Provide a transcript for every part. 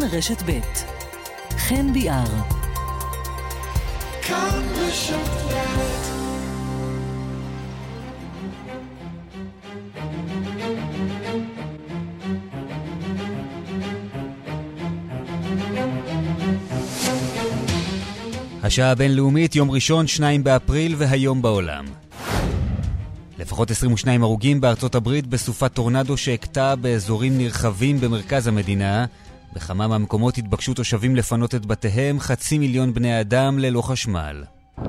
כאן רשת ב' חן ביאר. כאן רשת ב' השעה הבינלאומית, יום ראשון, 2 באפריל, והיום בעולם. לפחות 22 הרוגים בארצות הברית בסופת טורנדו שהכתה באזורים נרחבים במרכז המדינה. בכמה מהמקומות התבקשו תושבים לפנות את בתיהם, חצי מיליון בני אדם ללא חשמל. Oh.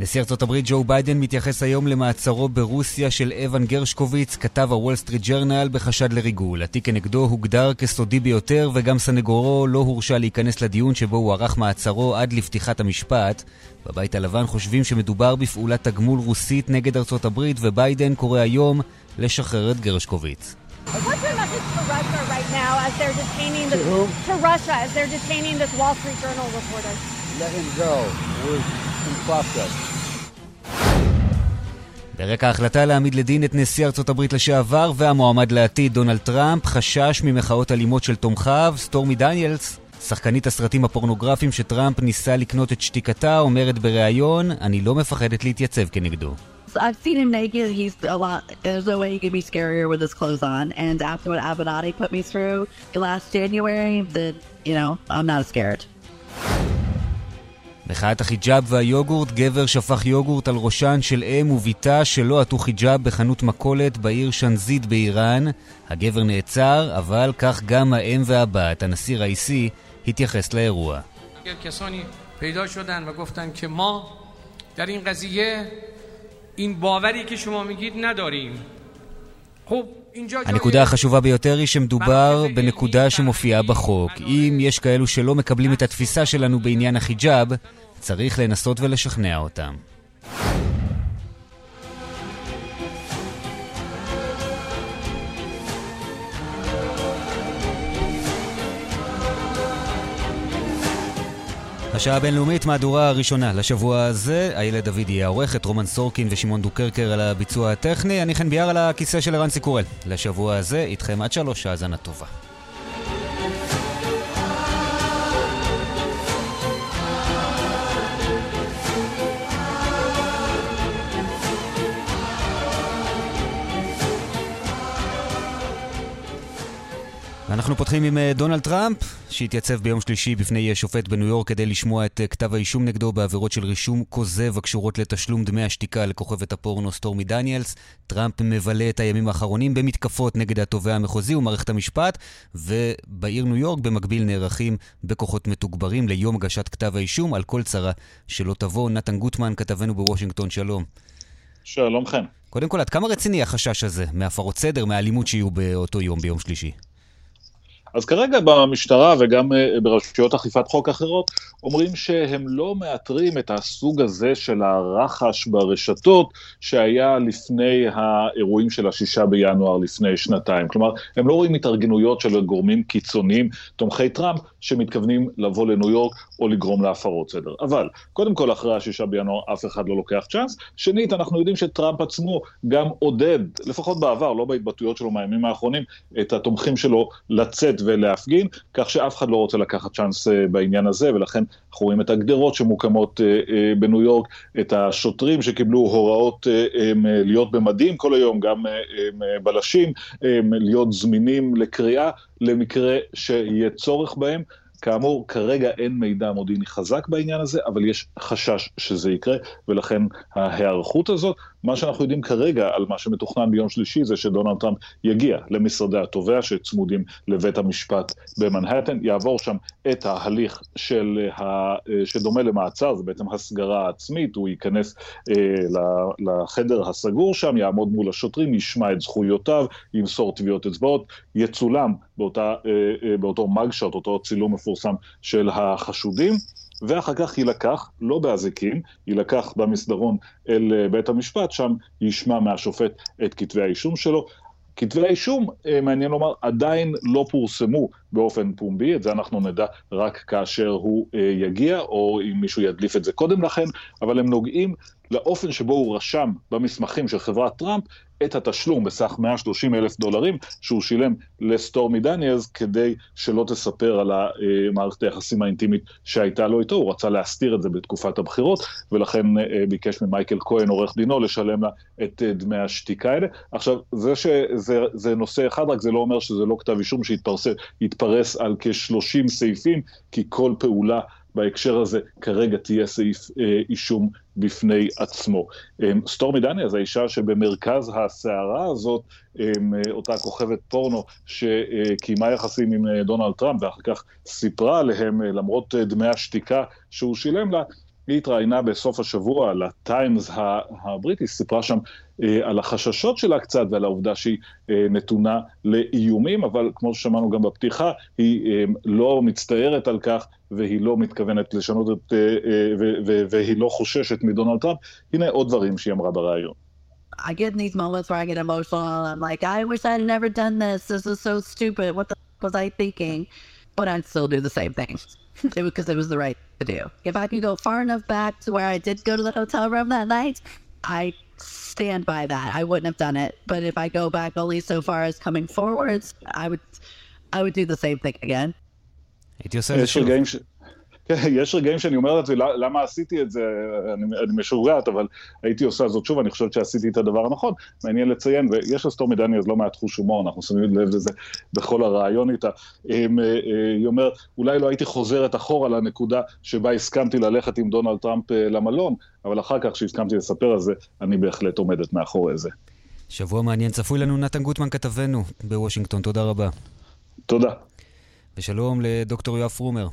נשיא ארצות הברית ג'ו ביידן מתייחס היום למעצרו ברוסיה של אבן גרשקוביץ, כתב הוול סטריט ג'רנל בחשד לריגול. התיק כנגדו הוגדר כסודי ביותר וגם סנגורו לא הורשה להיכנס לדיון שבו הוארך מעצרו עד לפתיחת המשפט. בבית הלבן חושבים שמדובר בפעולת תגמול רוסית נגד ארצות הברית וביידן קורא היום לשחרר את גרשקוביץ. Right now as they're detaining this, to, to Russia as they're detaining this Wall Street Journal reporter? Let him go. We're in process. ברקע ההחלטה להעמיד לדין את נשיא ארצות הברית לשעבר והמועמד לעתיד דונלד טראמפ חשש ממחאות אלימות של תומכיו, סטורמי דניאלס, שחקנית הסרטים הפורנוגרפיים שטראמפ ניסה לקנות את שתיקתה, אומרת בריאיון, אני לא מפחדת להתייצב כנגדו. I've seen him naked. He's a lot. There's no way he could be scarier with his clothes on. And after what Avenatti put me through last January, that you know, I'm not scared. מחאת החיג'אב והיוגורט, גבר שפך יוגורט על ראשן של אם ובתה שלא עטו חיג'אב בחנות מכולת בעיר שנזית באיראן. הגבר נעצר, אבל כך גם האם והבת, הנשיא ראיסי, התייחס לאירוע. این باوری که شما میگید نداریم خب הנקודה החשובה ביותר היא שמדובר בנקודה שמופיעה בחוק. אם יש כאלו שלא מקבלים את התפיסה שלנו בעניין החיג'אב, צריך לנסות ולשכנע אותם. השעה הבינלאומית, מהדורה הראשונה לשבוע הזה. איילת דוד יהיה העורכת, רומן סורקין ושמעון דוקרקר על הביצוע הטכני. אני חן ביאר על הכיסא של ערן סיקורל. לשבוע הזה, איתכם עד שלוש, האזנה טובה. אנחנו פותחים עם אה, דונלד טראמפ, שהתייצב ביום שלישי בפני שופט בניו יורק כדי לשמוע את אה, כתב האישום נגדו בעבירות של רישום כוזב הקשורות לתשלום דמי השתיקה לכוכבת הפורנו סטורמי דניאלס. טראמפ מבלה את הימים האחרונים במתקפות נגד התובע המחוזי ומערכת המשפט, ובעיר ניו יורק במקביל נערכים בכוחות מתוגברים ליום הגשת כתב האישום על כל צרה שלא תבוא. נתן גוטמן, כתבנו בוושינגטון, שלום. שלום ערן. קודם כל, עד כמה רציני החשש הזה מהפרות סדר, מהאלימות שיהיו באותו יום, ביום שלישי? אז כרגע במשטרה וגם אה, ברשויות אכיפת חוק אחרות, אומרים שהם לא מאתרים את הסוג הזה של הרחש ברשתות שהיה לפני האירועים של השישה בינואר לפני שנתיים. כלומר, הם לא רואים התארגנויות של גורמים קיצוניים, תומכי טראמפ, שמתכוונים לבוא לניו יורק או לגרום להפרות סדר. אבל, קודם כל, אחרי השישה בינואר אף אחד לא לוקח צ'אנס. שנית, אנחנו יודעים שטראמפ עצמו גם עודד, לפחות בעבר, לא בהתבטאויות שלו מהימים האחרונים, את התומכים שלו לצאת ולהפגין, כך שאף אחד לא רוצה לקחת צ'אנס אה, בעניין הזה, ולכן אנחנו רואים את הגדרות שמוקמות אה, אה, בניו יורק, את השוטרים שקיבלו הוראות להיות במדים כל היום, גם בלשים, להיות זמינים לקריאה למקרה שיהיה צורך בהם. כאמור, כרגע אין מידע מודיעיני חזק בעניין הזה, אבל יש חשש שזה יקרה, ולכן ההיערכות הזאת מה שאנחנו יודעים כרגע על מה שמתוכנן ביום שלישי זה שדונלד טראמפ יגיע למשרדי התובע שצמודים לבית המשפט במנהטן, יעבור שם את ההליך של, ה, שדומה למעצר, זה בעצם הסגרה עצמית, הוא ייכנס אה, לחדר הסגור שם, יעמוד מול השוטרים, ישמע את זכויותיו, ימסור טביעות אצבעות, יצולם באותה, אה, אה, באותו מגשט, אותו צילום מפורסם של החשודים. ואחר כך יילקח, לא באזיקים, יילקח במסדרון אל אה, בית המשפט, שם ישמע מהשופט את כתבי האישום שלו. כתבי האישום, אה, מעניין לומר, עדיין לא פורסמו באופן פומבי, את זה אנחנו נדע רק כאשר הוא אה, יגיע, או אם מישהו ידליף את זה קודם לכן, אבל הם נוגעים לאופן שבו הוא רשם במסמכים של חברת טראמפ את התשלום בסך 130 אלף דולרים שהוא שילם לסטורמי דניאלס כדי שלא תספר על מערכת היחסים האינטימית שהייתה לו איתו, הוא רצה להסתיר את זה בתקופת הבחירות, ולכן אה, ביקש ממייקל כהן, עורך דינו, לשלם לה את אה, דמי השתיקה האלה. עכשיו, זה שזה נושא אחד, רק זה לא אומר שזה לא כתב אישום שיתפרס על כ-30 סעיפים, כי כל פעולה בהקשר הזה כרגע תהיה סעיף אה, אישום בפני עצמו. אה, סטורמי דניאלס, האישה שבמרכז הסערה הזאת, אה, אותה כוכבת פורנו שקיימה יחסים עם אה, דונלד טראמפ ואחר כך סיפרה עליהם אה, למרות דמי השתיקה שהוא שילם לה, היא התראיינה בסוף השבוע לטיימס הבריטי, סיפרה שם אה, על החששות שלה קצת ועל העובדה שהיא אה, נתונה לאיומים, אבל כמו ששמענו גם בפתיחה, היא אה, לא מצטערת על כך והיא לא מתכוונת לשנות את, אה, אה, והיא לא חוששת מדונלד טראמפ. הנה עוד דברים שהיא אמרה בריאיון. I get in these moments where I get emotional I'm like, I wish I'd never done this. This is so stupid. What the was I thinking? But I'd still do the same thing. because it was the right to do. If I can go far enough back to where I did go to the hotel room that night, I stand by that. I wouldn't have done it. But if I go back only so far as coming forwards, I would I would do the same thing again. It just כן, יש רגעים שאני אומר לעצמי, למה עשיתי את זה, אני, אני משוגעת, אבל הייתי עושה זאת שוב, אני חושבת שעשיתי את הדבר הנכון. מעניין לציין, ויש לסטורמי דניאלס לא מעט חוש הומור, אנחנו שמים לב לזה בכל הרעיון איתה. אה, אה, היא אומרת, אולי לא הייתי חוזרת אחורה לנקודה שבה הסכמתי ללכת עם דונלד טראמפ אה, למלון, אבל אחר כך כשהסכמתי לספר על זה, אני בהחלט עומדת מאחורי זה. שבוע מעניין צפוי לנו נתן גוטמן כתבנו בוושינגטון, תודה רבה. תודה. ושלום לדוקטור יואב פרומר.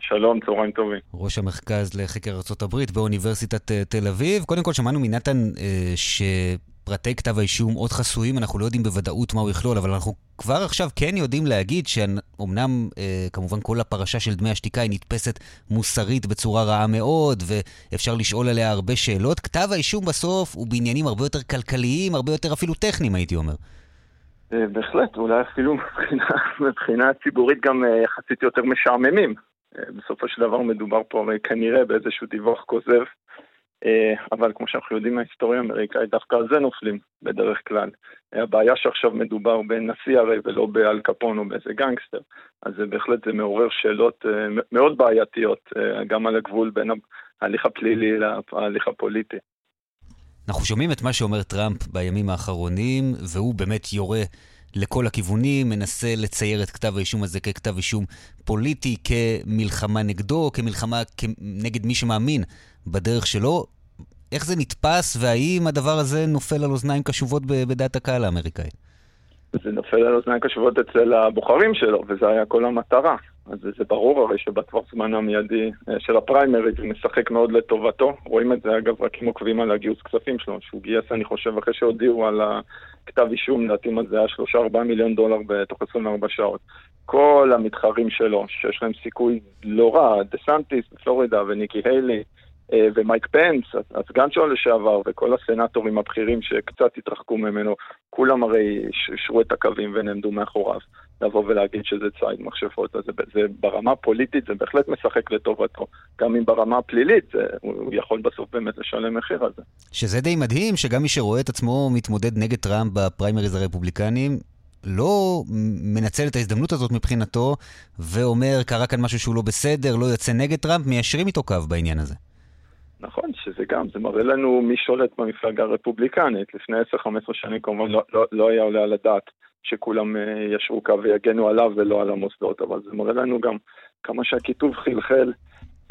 שלום, צהריים טובים. ראש המרכז לחקר ארה"ב באוניברסיטת אה, תל אביב. קודם כל, שמענו מנתן אה, שפרטי כתב האישום עוד חסויים, אנחנו לא יודעים בוודאות מה הוא יכלול, אבל אנחנו כבר עכשיו כן יודעים להגיד שאומנם, אה, כמובן, כל הפרשה של דמי השתיקה היא נתפסת מוסרית בצורה רעה מאוד, ואפשר לשאול עליה הרבה שאלות. כתב האישום בסוף הוא בעניינים הרבה יותר כלכליים, הרבה יותר אפילו טכניים, הייתי אומר. אה, בהחלט, אולי אפילו מבחינה, מבחינה ציבורית גם אה, יחסית יותר משעממים. אה, בסופו של דבר מדובר פה כנראה באיזשהו דיווח כוזב, אה, אבל כמו שאנחנו יודעים מההיסטוריה האמריקאית, דווקא על זה נופלים בדרך כלל. הבעיה שעכשיו מדובר בנשיא הרי ולא באל קפון או באיזה גנגסטר, אז זה בהחלט זה מעורר שאלות אה, מאוד בעייתיות, גם על הגבול בין ההליך הפלילי להליך הפוליטי. אנחנו שומעים את מה שאומר טראמפ בימים האחרונים, והוא באמת יורה לכל הכיוונים, מנסה לצייר את כתב האישום הזה ככתב אישום פוליטי, כמלחמה נגדו, כמלחמה נגד מי שמאמין בדרך שלו. איך זה נתפס, והאם הדבר הזה נופל על אוזניים קשובות בדעת הקהל האמריקאית? זה נופל על אוזניים קשובות אצל הבוחרים שלו, וזה היה כל המטרה. אז זה ברור הרי שבטווח זמן המיידי אה, של הפריימריז הוא משחק מאוד לטובתו. רואים את זה אגב רק אם עוקבים על הגיוס כספים שלו, שהוא גייס אני חושב אחרי שהודיעו על הכתב אישום, לדעתי מה זה היה 3-4 מיליון דולר בתוך 24 שעות. כל המתחרים שלו, שיש להם סיכוי לא רע, דה סנטיס בפלורידה וניקי היילי, אה, ומייק פנס, הסגן שלו לשעבר, וכל הסנטורים הבכירים שקצת התרחקו ממנו, כולם הרי אישרו את הקווים ונעמדו מאחוריו. לבוא ולהגיד שזה ציד מכשפות, אז זה, זה ברמה הפוליטית זה בהחלט משחק לטובתו. גם אם ברמה הפלילית זה, הוא יכול בסוף באמת לשלם מחיר על זה. שזה די מדהים, שגם מי שרואה את עצמו מתמודד נגד טראמפ בפריימריז הרפובליקנים, לא מנצל את ההזדמנות הזאת מבחינתו, ואומר, קרה כאן משהו שהוא לא בסדר, לא יוצא נגד טראמפ, מיישרים איתו קו בעניין הזה. נכון, שזה גם, זה מראה לנו מי שולט במפלגה הרפובליקנית. לפני 10-15 שנים כמובן לא, לא, לא היה עולה על הדעת שכולם אה, ישרו קו ויגנו עליו ולא על המוסדות, אבל זה מראה לנו גם כמה שהכיתוב חלחל,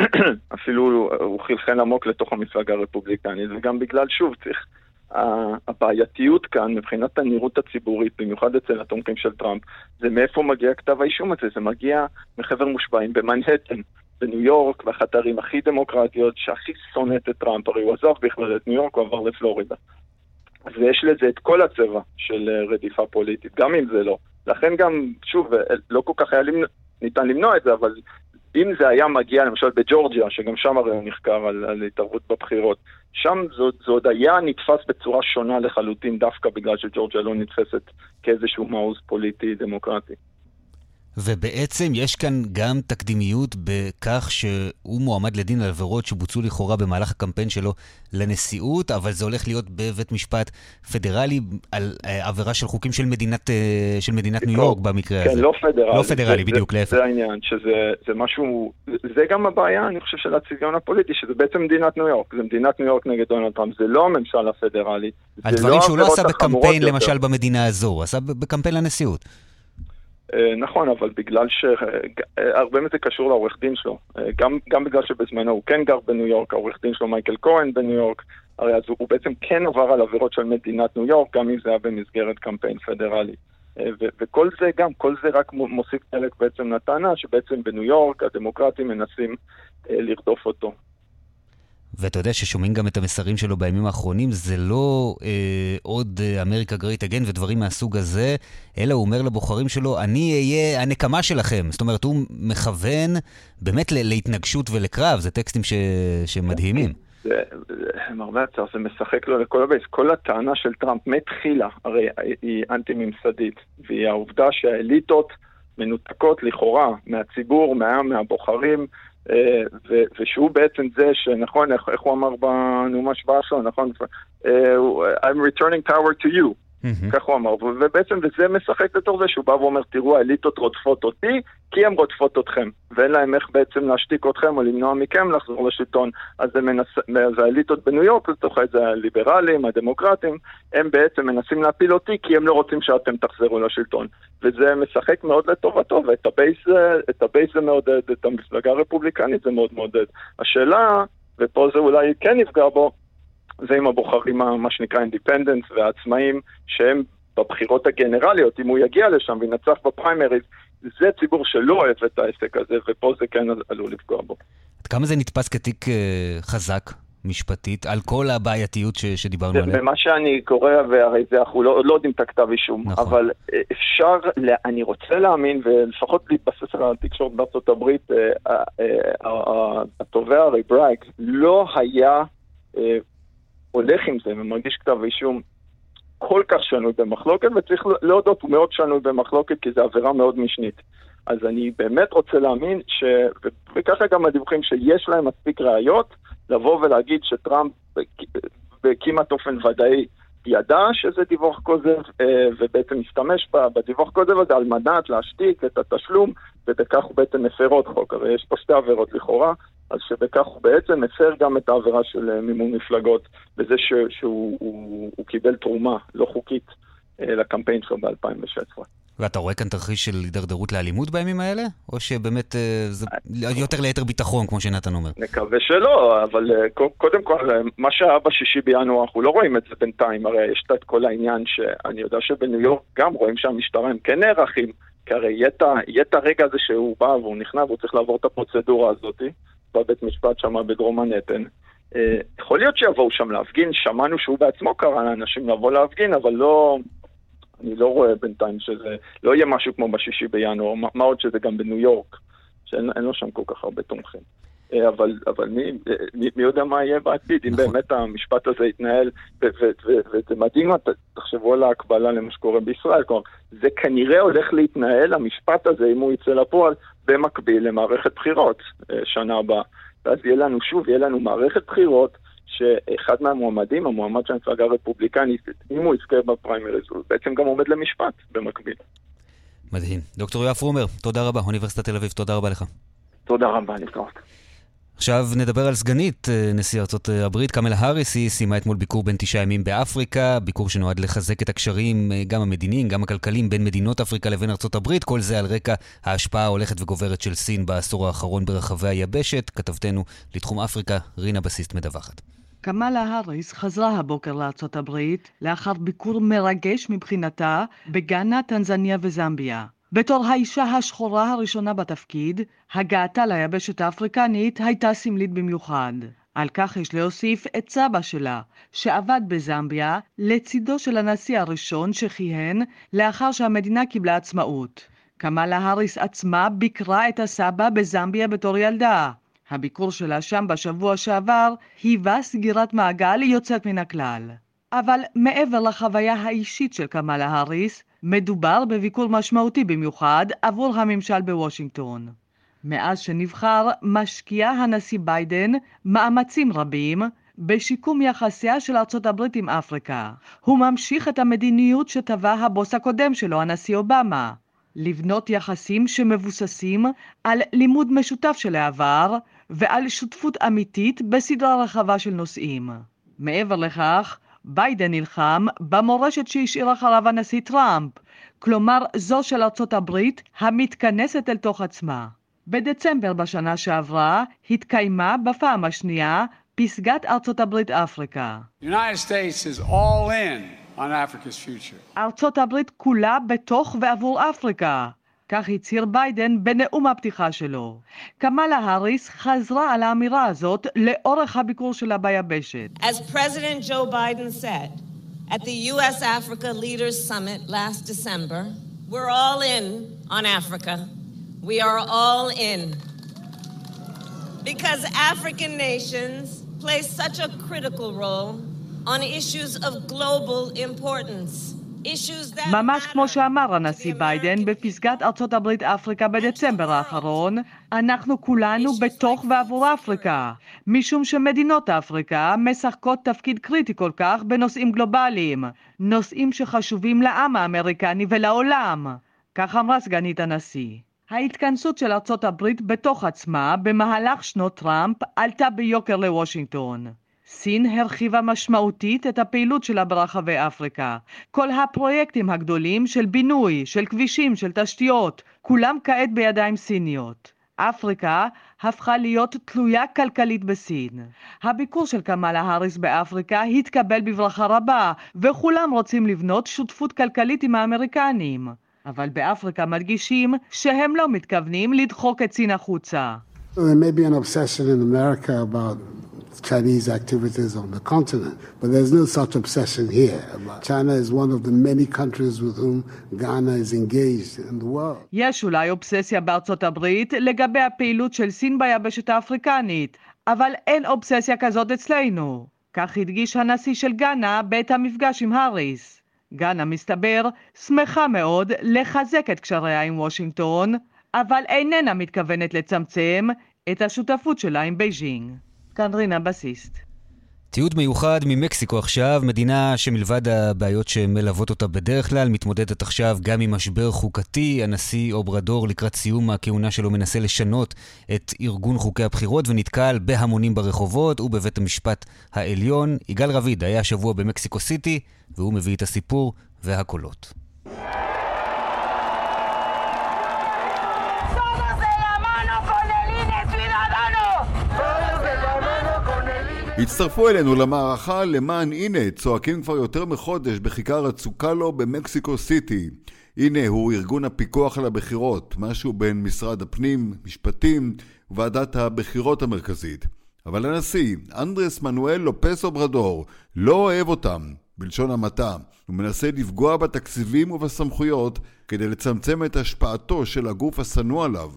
אפילו הוא חלחל עמוק לתוך המפלגה הרפובליקנית, וגם בגלל, שוב, צריך... הבעייתיות כאן, מבחינת הנראות הציבורית, במיוחד אצל התומכים של טראמפ, זה מאיפה מגיע כתב האישום הזה, זה מגיע מחבר מושבעים במנהטן, בניו יורק, באחת הערים הכי דמוקרטיות, שהכי שונאת את טראמפ, הרי הוא עזב בכלל את ניו יורק, הוא עבר לפלורידה. אז יש לזה את כל הצבע של אה, רדיפה פוליטית, גם אם זה לא. לכן גם, שוב, אה, לא כל כך היה למנוע, ניתן למנוע את זה, אבל אם זה היה מגיע למשל בג'ורג'יה, שגם שם הרי הוא נחקר על, על התערבות בבחירות, שם זה עוד היה נתפס בצורה שונה לחלוטין, דווקא בגלל שג'ורג'יה לא נתפסת כאיזשהו מעוז פוליטי דמוקרטי. ובעצם יש כאן גם תקדימיות בכך שהוא מועמד לדין על עבירות שבוצעו לכאורה במהלך הקמפיין שלו לנשיאות, אבל זה הולך להיות בבית משפט פדרלי על אה, עבירה של חוקים של מדינת, אה, של מדינת ניו יורק במקרה כן, הזה. כן, לא פדרלי. לא פדרלי, זה, בדיוק, להפך. זה העניין, שזה זה משהו, זה גם הבעיה, אני חושב, של הצביון הפוליטי, שזה בעצם מדינת ניו יורק. זה מדינת ניו יורק נגד דונלד טראמפ, זה לא הממשל הפדרלי. על דברים לא שהוא לא עשה בקמפיין, למשל, במדינה הזו, הוא עשה בקמפיין לנשיאות. אה, נכון, אבל בגלל שהרבה מזה קשור לעורך דין שלו. אה, גם, גם בגלל שבזמנו הוא כן גר בניו יורק, העורך דין שלו מייקל כהן בניו יורק, הרי אז הוא בעצם כן עבר על עבירות של מדינת ניו יורק, גם אם זה היה במסגרת קמפיין פדרלי. אה, ו- וכל זה גם, כל זה רק מוסיף חלק בעצם לטענה שבעצם בניו יורק הדמוקרטים מנסים לרדוף אותו. ואתה יודע ששומעים גם את המסרים שלו בימים האחרונים, זה לא אה, עוד America great again ודברים מהסוג הזה, אלא הוא אומר לבוחרים שלו, אני אהיה הנקמה שלכם. זאת אומרת, הוא מכוון באמת להתנגשות ולקרב, זה טקסטים ש... שמדהימים. למרבה הצער, זה משחק לו לכל ה base. כל הטענה של טראמפ מתחילה, הרי היא אנטי-ממסדית, והיא העובדה שהאליטות מנותקות לכאורה מהציבור, מהעם, מהבוחרים, ושהוא בעצם זה שנכון, איך הוא אמר בנאום השבעה שלו, נכון? אה, I'm returning power to you. Mm-hmm. כך הוא אמר, ובעצם וזה משחק בתור זה שהוא בא ואומר, תראו, האליטות רודפות אותי, כי הן רודפות אתכם, ואין להם איך בעצם להשתיק אתכם או למנוע מכם לחזור לשלטון. אז, מנס... אז האליטות בניו יורק, לתוך את זה הליברלים, הדמוקרטים, הם בעצם מנסים להפיל אותי, כי הם לא רוצים שאתם תחזרו לשלטון. וזה משחק מאוד לטובתו, ואת ה base, ה base זה מעודד, את המפלגה הרפובליקנית זה מאוד מעודד. השאלה, ופה זה אולי כן יפגע בו, זה עם הבוחרים, מה שנקרא independents והעצמאים, שהם בבחירות הגנרליות, אם הוא יגיע לשם וינצח בפריימריז, זה ציבור שלא אוהב את העסק הזה, ופה זה כן עלול לפגוע בו. עד כמה זה נתפס כתיק אה, חזק? משפטית, על כל הבעייתיות ש, שדיברנו עליה. ומה שאני קורא, והרי זה אנחנו לא, לא יודעים את הכתב אישום, נכון. אבל אה, אפשר, אני רוצה להאמין, ולפחות להתבסס על התקשורת בארצות הברית, אה, התובע הרי ברייק לא היה הולך עם זה ומרגיש כתב אישום כל כך שנוי במחלוקת, וצריך להודות, הוא מאוד שנוי במחלוקת כי זו עבירה מאוד משנית. אז אני באמת רוצה להאמין, ש... וככה גם הדיווחים, שיש להם מספיק ראיות לבוא ולהגיד שטראמפ בכמעט אופן ודאי ידע שזה דיווח כוזב, אה, ובעצם השתמש בדיווח כוזב הזה על מנת להשתיק את התשלום, ובכך הוא בעצם מפר עוד חוק. הרי יש פה שתי עבירות לכאורה, אז שבכך הוא בעצם מפר גם את העבירה של אה, מימון מפלגות, בזה ש, שהוא הוא, הוא קיבל תרומה לא חוקית אה, לקמפיין שלו ב-2016. ואתה רואה כאן תרחיש של הידרדרות לאלימות בימים האלה? או שבאמת אה, זה יותר ליתר ביטחון, כמו שנתן אומר? נקווה שלא, אבל קודם כל, מה שהיה בשישי בינואר, אנחנו לא רואים את זה בינתיים, הרי יש את כל העניין שאני יודע שבניו יורק גם רואים שהמשטרה הם כן נערכים, כי הרי יהיה את הרגע הזה שהוא בא והוא נכנע והוא צריך לעבור את הפרוצדורה הזאת. בבית משפט שם בדרום מנהטן. אה, יכול להיות שיבואו שם להפגין, שמענו שהוא בעצמו קרא לאנשים לבוא להפגין, אבל לא... אני לא רואה בינתיים שזה... לא יהיה משהו כמו בשישי בינואר, מה עוד שזה גם בניו יורק, שאין לו שם כל כך הרבה תומכים. אה, אבל, אבל מי, מי, מי יודע מה יהיה בעתיד, אם נכון. באמת המשפט הזה יתנהל, וזה מדהים, תחשבו על ההקבלה למה שקורה בישראל, כלומר, זה כנראה הולך להתנהל, המשפט הזה, אם הוא יצא לפועל, במקביל למערכת בחירות אה, שנה הבאה. ואז יהיה לנו, שוב, יהיה לנו מערכת בחירות, שאחד מהמועמדים, המועמד של המפלגה הרפובליקנית, אם הוא יזכה בפריימריז, הוא בעצם גם עומד למשפט במקביל. מדהים. דוקטור יואב פרומר, תודה רבה. אוניברסיטת תל אביב, תודה רבה לך. תודה רבה, להתראות. עכשיו נדבר על סגנית אה, נשיא ארצות הברית, קמלה האריס, היא סיימה אתמול ביקור בין תשעה ימים באפריקה, ביקור שנועד לחזק את הקשרים, אה, גם המדיניים, גם הכלכליים, בין מדינות אפריקה לבין ארצות הברית, כל זה על רקע ההשפעה ההולכת וגוברת של סין בעשור האחרון ברחבי היבשת. כתבתנו לתחום אפריקה, רינה בסיסט מדווחת. קמלה האריס חזרה הבוקר לארצות הברית לאחר ביקור מרגש מבחינתה בגאנה, טנזניה וזמביה. בתור האישה השחורה הראשונה בתפקיד, הגעתה ליבשת האפריקנית הייתה סמלית במיוחד. על כך יש להוסיף את סבא שלה, שעבד בזמביה לצידו של הנשיא הראשון שכיהן לאחר שהמדינה קיבלה עצמאות. קמאלה האריס עצמה ביקרה את הסבא בזמביה בתור ילדה. הביקור שלה שם בשבוע שעבר היווה סגירת מעגל יוצאת מן הכלל. אבל מעבר לחוויה האישית של קמאלה האריס, מדובר בביקור משמעותי במיוחד עבור הממשל בוושינגטון. מאז שנבחר, משקיע הנשיא ביידן מאמצים רבים בשיקום יחסיה של ארצות הברית עם אפריקה. הוא ממשיך את המדיניות שטבע הבוס הקודם שלו, הנשיא אובמה, לבנות יחסים שמבוססים על לימוד משותף של העבר ועל שותפות אמיתית בסדרה רחבה של נושאים. מעבר לכך, ביידן נלחם במורשת שהשאיר אחריו הנשיא טראמפ, כלומר זו של ארצות הברית המתכנסת אל תוך עצמה. בדצמבר בשנה שעברה התקיימה בפעם השנייה פסגת ארצות הברית אפריקה. ארצות הברית כולה בתוך ועבור אפריקה. כך הצהיר ביידן בנאום הפתיחה שלו. קמאלה האריס חזרה על האמירה הזאת לאורך הביקור שלה ביבשת. As President Joe Biden said at the US-Africa Leaders Summit last December, we're all in on Africa. We are all in. Because African nations play such a critical role on issues of global importance. ממש כמו שאמר הנשיא ביידן בפסגת ארצות הברית אפריקה בדצמבר האחרון, אנחנו כולנו בתוך ועבור אפריקה, משום שמדינות אפריקה משחקות תפקיד קריטי כל כך בנושאים גלובליים, נושאים שחשובים לעם האמריקני ולעולם. כך אמרה סגנית הנשיא. ההתכנסות של ארצות הברית בתוך עצמה במהלך שנות טראמפ עלתה ביוקר לוושינגטון. סין הרחיבה משמעותית את הפעילות שלה ברחבי אפריקה. כל הפרויקטים הגדולים של בינוי, של כבישים, של תשתיות, כולם כעת בידיים סיניות. אפריקה הפכה להיות תלויה כלכלית בסין. הביקור של קמאלה האריס באפריקה התקבל בברכה רבה, וכולם רוצים לבנות שותפות כלכלית עם האמריקנים. אבל באפריקה מדגישים שהם לא מתכוונים לדחוק את סין החוצה. There may be an obsession in America about Chinese activities on the continent, but there's no such obsession here. China is one of the many countries with whom Ghana is engaged in the world. יש אולי אובססיה בארצות הברית לגבי הפעילות של סין ביבשת האפריקנית, אבל אין אובססיה כזאת אצלנו. כך הדגיש הנשיא של גאנה בעת המפגש עם האריס. גאנה, מסתבר, שמחה מאוד לחזק את קשריה עם וושינגטון, אבל איננה מתכוונת לצמצם את השותפות שלה עם בייז'ינג. כאן רינה בסיסט. תיעוד מיוחד ממקסיקו עכשיו, מדינה שמלבד הבעיות שמלוות אותה בדרך כלל, מתמודדת עכשיו גם עם משבר חוקתי. הנשיא אוברדור לקראת סיום הכהונה שלו מנסה לשנות את ארגון חוקי הבחירות ונתקל בהמונים ברחובות ובבית המשפט העליון. יגאל רביד היה השבוע במקסיקו סיטי, והוא מביא את הסיפור והקולות. הצטרפו אלינו למערכה למען האינה, צועקים כבר יותר מחודש בכיכר הסוקלו במקסיקו סיטי. האינה הוא ארגון הפיקוח על הבחירות, משהו בין משרד הפנים, משפטים וועדת הבחירות המרכזית. אבל הנשיא, אנדרס מנואל לופס אוברדור, לא אוהב אותם, בלשון המעטה. הוא מנסה לפגוע בתקציבים ובסמכויות כדי לצמצם את השפעתו של הגוף השנוא עליו.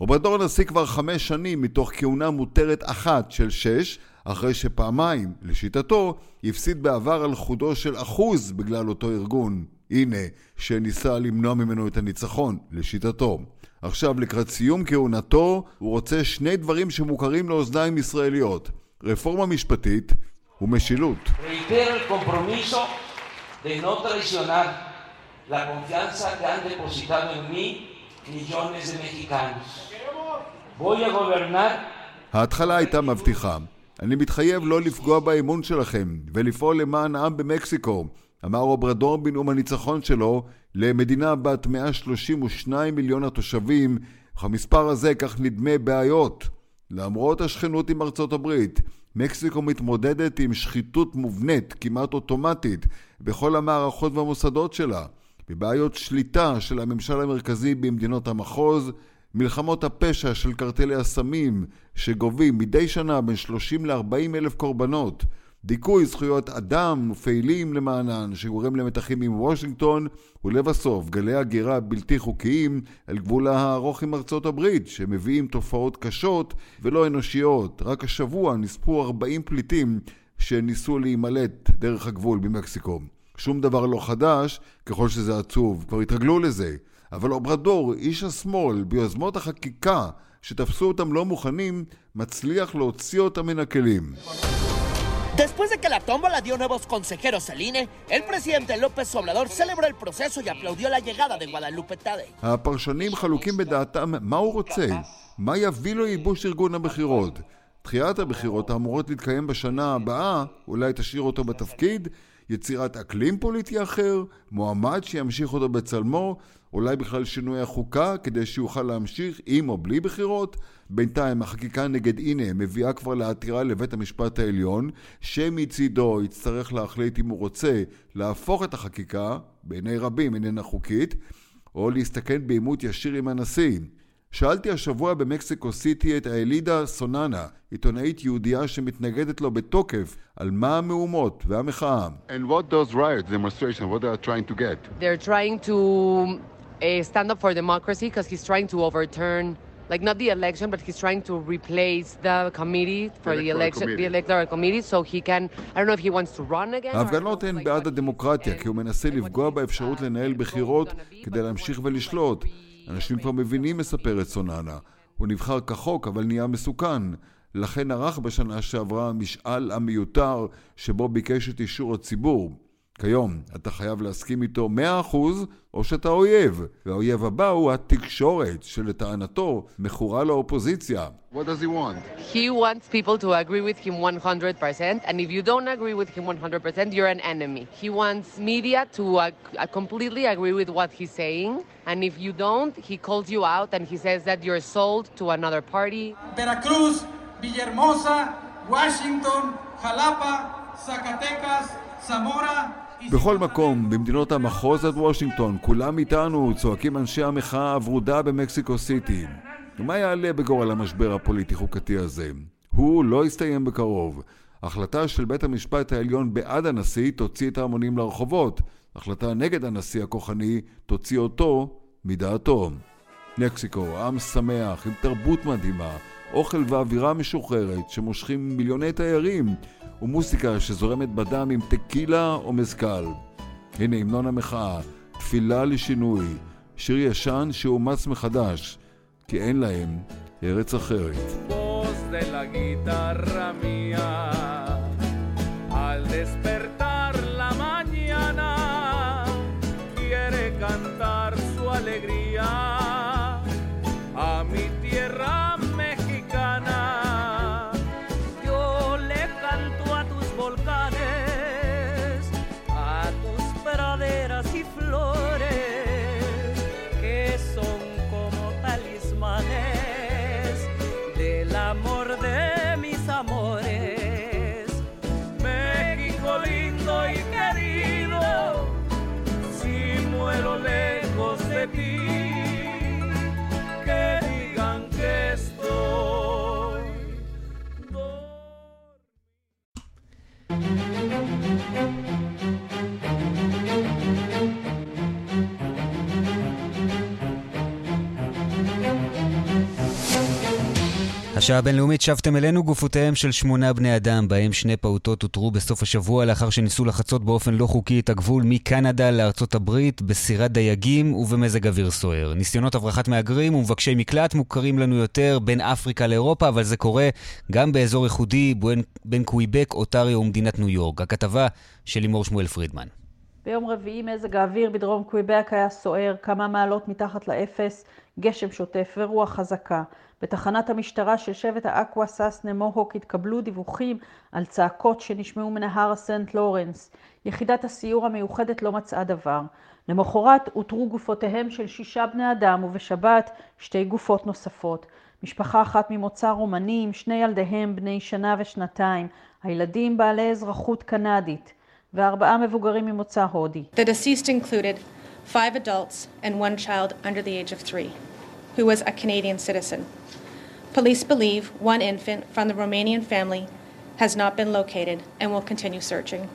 אוברדור נשיא כבר חמש שנים מתוך כהונה מותרת אחת של שש, אחרי שפעמיים, לשיטתו, הפסיד בעבר על חודו של אחוז בגלל אותו ארגון. הנה, שניסה למנוע ממנו את הניצחון, לשיטתו. עכשיו, לקראת סיום כהונתו, הוא רוצה שני דברים שמוכרים לאוזניים ישראליות. רפורמה משפטית ומשילות. ההתחלה הייתה מבטיחה. אני מתחייב לא לפגוע באמון שלכם ולפעול למען העם במקסיקו, אמר אוברדור בנאום הניצחון שלו למדינה בת 132 מיליון התושבים, אך המספר הזה כך נדמה בעיות. למרות השכנות עם ארצות הברית, מקסיקו מתמודדת עם שחיתות מובנית, כמעט אוטומטית, בכל המערכות והמוסדות שלה, בבעיות שליטה של הממשל המרכזי במדינות המחוז, מלחמות הפשע של קרטלי הסמים שגובים מדי שנה בין 30 ל-40 אלף קורבנות, דיכוי זכויות אדם ופעילים למענן שגורם למתחים עם וושינגטון ולבסוף גלי הגירה בלתי חוקיים אל גבולה הארוך עם ארצות הברית שמביאים תופעות קשות ולא אנושיות. רק השבוע נספו 40 פליטים שניסו להימלט דרך הגבול במקסיקו. שום דבר לא חדש, ככל שזה עצוב, כבר התרגלו לזה. אבל אוברדור, איש השמאל, ביוזמות החקיקה שתפסו אותם לא מוכנים, מצליח להוציא אותם מן הכלים. Después de que la tómbola dio nuevos consejeros al INE, el presidente López Obrador celebró el proceso y aplaudió la llegada de Guadalupe Tade. הפרשנים חלוקים בדעתם מה הוא רוצה, מה יביא לו ייבוש ארגון הבחירות. דחיית הבחירות האמורות להתקיים בשנה הבאה אולי תשאיר אותו בתפקיד, יצירת אקלים פוליטי אחר, מועמד שימשיך אותו בצלמו, אולי בכלל שינוי החוקה כדי שיוכל להמשיך עם או בלי בחירות. בינתיים החקיקה נגד הנה מביאה כבר לעתירה לבית המשפט העליון, שמצידו יצטרך להחליט אם הוא רוצה להפוך את החקיקה, בעיני רבים איננה חוקית, או להסתכן בעימות ישיר עם הנשיא. שאלתי השבוע במקסיקו סיטי את האלידה סוננה, עיתונאית יהודייה שמתנגדת לו בתוקף, על מה המהומות והמחאה. And what those riots, demonstrations, what they are trying to get? They're trying to uh, stand up for democracy because he's trying to overturn like not the election, but he's trying to replace the committee for the, the election, committee. the electoral committee, so he can, I don't know if he wants to run again. ההפגנות הן בעד הדמוקרטיה, כי הוא מנסה לפגוע באפשרות לנהל בחירות כדי להמשיך ולשלוט. אנשים כבר מבינים, מספרת סוננה. הוא נבחר כחוק, אבל נהיה מסוכן. לכן ערך בשנה שעברה משאל המיותר שבו ביקש את אישור הציבור. כיום אתה חייב להסכים איתו 100% או שאתה אויב, והאויב הבא הוא התקשורת שלטענתו מכורה לאופוזיציה. What does he want? He wants people to agree with him 100%, and if you don't agree with him 100%, you're an enemy. He wants media to uh, completely agree with what he's saying, and if you don't, he calls you out and he says that you're sold to another party. Veracruz, Villahermosa, Washington, Jalapa, Zacatecas, Zamora, בכל מקום, במדינות המחוז עד וושינגטון, כולם איתנו, צועקים אנשי המחאה הוורודה במקסיקו סיטי. ומה יעלה בגורל המשבר הפוליטי-חוקתי הזה? הוא לא יסתיים בקרוב. החלטה של בית המשפט העליון בעד הנשיא תוציא את ההמונים לרחובות. החלטה נגד הנשיא הכוחני תוציא אותו מדעתו. מקסיקו, עם שמח, עם תרבות מדהימה, אוכל ואווירה משוחררת שמושכים מיליוני תיירים ומוסיקה שזורמת בדם עם טקילה או מזכ"ל. הנה המנון המחאה, תפילה לשינוי, שיר ישן שאומץ מחדש, כי אין להם ארץ אחרת. השעה הבינלאומית שבתם אלינו גופותיהם של שמונה בני אדם, בהם שני פעוטות אותרו בסוף השבוע לאחר שניסו לחצות באופן לא חוקי את הגבול מקנדה לארצות הברית בסירת דייגים ובמזג אוויר סוער. ניסיונות הברחת מהגרים ומבקשי מקלט מוכרים לנו יותר בין אפריקה לאירופה, אבל זה קורה גם באזור ייחודי בין קוויבק, אוטריו ומדינת ניו יורק. הכתבה של לימור שמואל פרידמן. ביום רביעי מזג האוויר בדרום קוויבק היה סוער, כמה מעלות מתחת לאפס, גשם שוטף ורוח חזקה. בתחנת המשטרה של שבט האקווה סאס נמוהוק התקבלו דיווחים על צעקות שנשמעו מנהר הסנט לורנס. יחידת הסיור המיוחדת לא מצאה דבר. למחרת אותרו גופותיהם של שישה בני אדם ובשבת שתי גופות נוספות. משפחה אחת ממוצא רומני עם שני ילדיהם בני שנה ושנתיים, הילדים בעלי אזרחות קנדית, וארבעה מבוגרים ממוצא הודי. The deceased included five adults and one child under the age of three, who was a Canadian citizen. Police believe one infant from the Romanian family has not been located and will continue searching.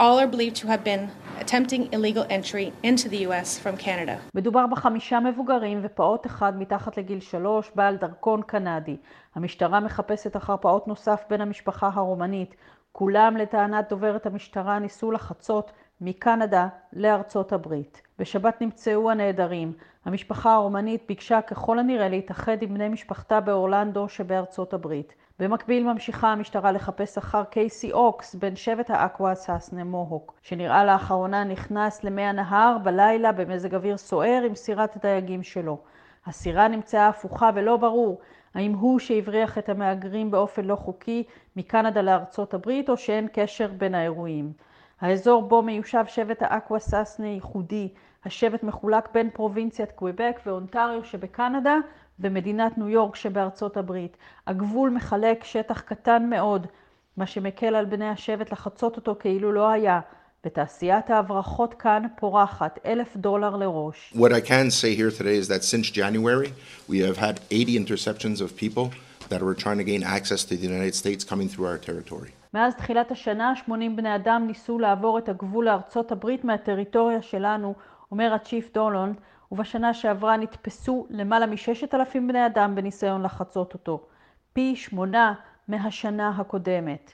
All are believed to have been attempting illegal entry into the US from Canada. מדובר בחמישה מבוגרים ופעוט אחד מתחת לגיל שלוש, בעל דרכון קנדי. המשטרה מחפשת אחר פעוט נוסף בן המשפחה הרומנית. כולם, לטענת דוברת המשטרה, ניסו לחצות מקנדה לארצות הברית. בשבת נמצאו הנעדרים. המשפחה הרומנית ביקשה ככל הנראה להתאחד עם בני משפחתה באורלנדו שבארצות הברית. במקביל ממשיכה המשטרה לחפש אחר קייסי אוקס, בן שבט האקווה סאסנה מוהוק, שנראה לאחרונה נכנס למי הנהר בלילה במזג אוויר סוער עם סירת הדייגים שלו. הסירה נמצאה הפוכה ולא ברור האם הוא שהבריח את המהגרים באופן לא חוקי מקנדה לארצות הברית או שאין קשר בין האירועים. האזור בו מיושב שבט האקווה סאסנה ייחודי. השבט מחולק בין פרובינציית קוויבק ואונטריו שבקנדה ומדינת ניו יורק שבארצות הברית. הגבול מחלק שטח קטן מאוד, מה שמקל על בני השבט לחצות אותו כאילו לא היה. ותעשיית ההברחות כאן פורחת, אלף דולר לראש. What I can say here today is that since January we have had 80 interceptions of people that were trying to gain access to the United States coming through our territory. מאז תחילת השנה 80 בני אדם ניסו לעבור את הגבול לארצות הברית מהטריטוריה שלנו, אומר הצ'יף דולונד, ובשנה שעברה נתפסו למעלה מ-6,000 בני אדם בניסיון לחצות אותו, פי שמונה מהשנה הקודמת.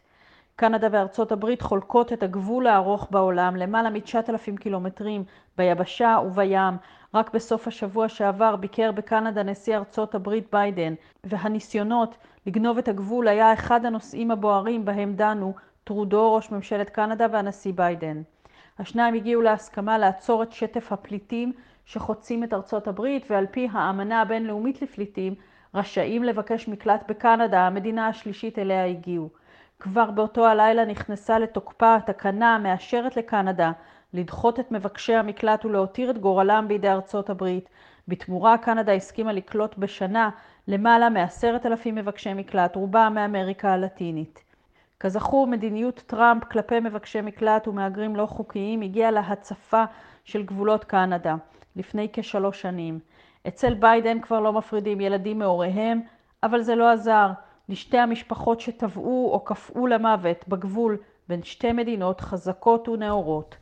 קנדה וארצות הברית חולקות את הגבול הארוך בעולם, למעלה מ-9,000 קילומטרים ביבשה ובים. רק בסוף השבוע שעבר ביקר בקנדה נשיא ארצות הברית ביידן, והניסיונות לגנוב את הגבול היה אחד הנושאים הבוערים בהם דנו טרודו, ראש ממשלת קנדה, והנשיא ביידן. השניים הגיעו להסכמה לעצור את שטף הפליטים שחוצים את ארצות הברית, ועל פי האמנה הבינלאומית לפליטים, רשאים לבקש מקלט בקנדה, המדינה השלישית אליה הגיעו. כבר באותו הלילה נכנסה לתוקפה התקנה המאשרת לקנדה לדחות את מבקשי המקלט ולהותיר את גורלם בידי ארצות הברית. בתמורה קנדה הסכימה לקלוט בשנה למעלה מעשרת אלפים מבקשי מקלט, רובם מאמריקה הלטינית. כזכור, מדיניות טראמפ כלפי מבקשי מקלט ומהגרים לא חוקיים הגיעה להצפה של גבולות קנדה לפני כשלוש שנים. אצל ביידן כבר לא מפרידים ילדים מהוריהם, אבל זה לא עזר. לשתי המשפחות שטבעו או קפאו למוות בגבול בין שתי מדינות חזקות ונאורות.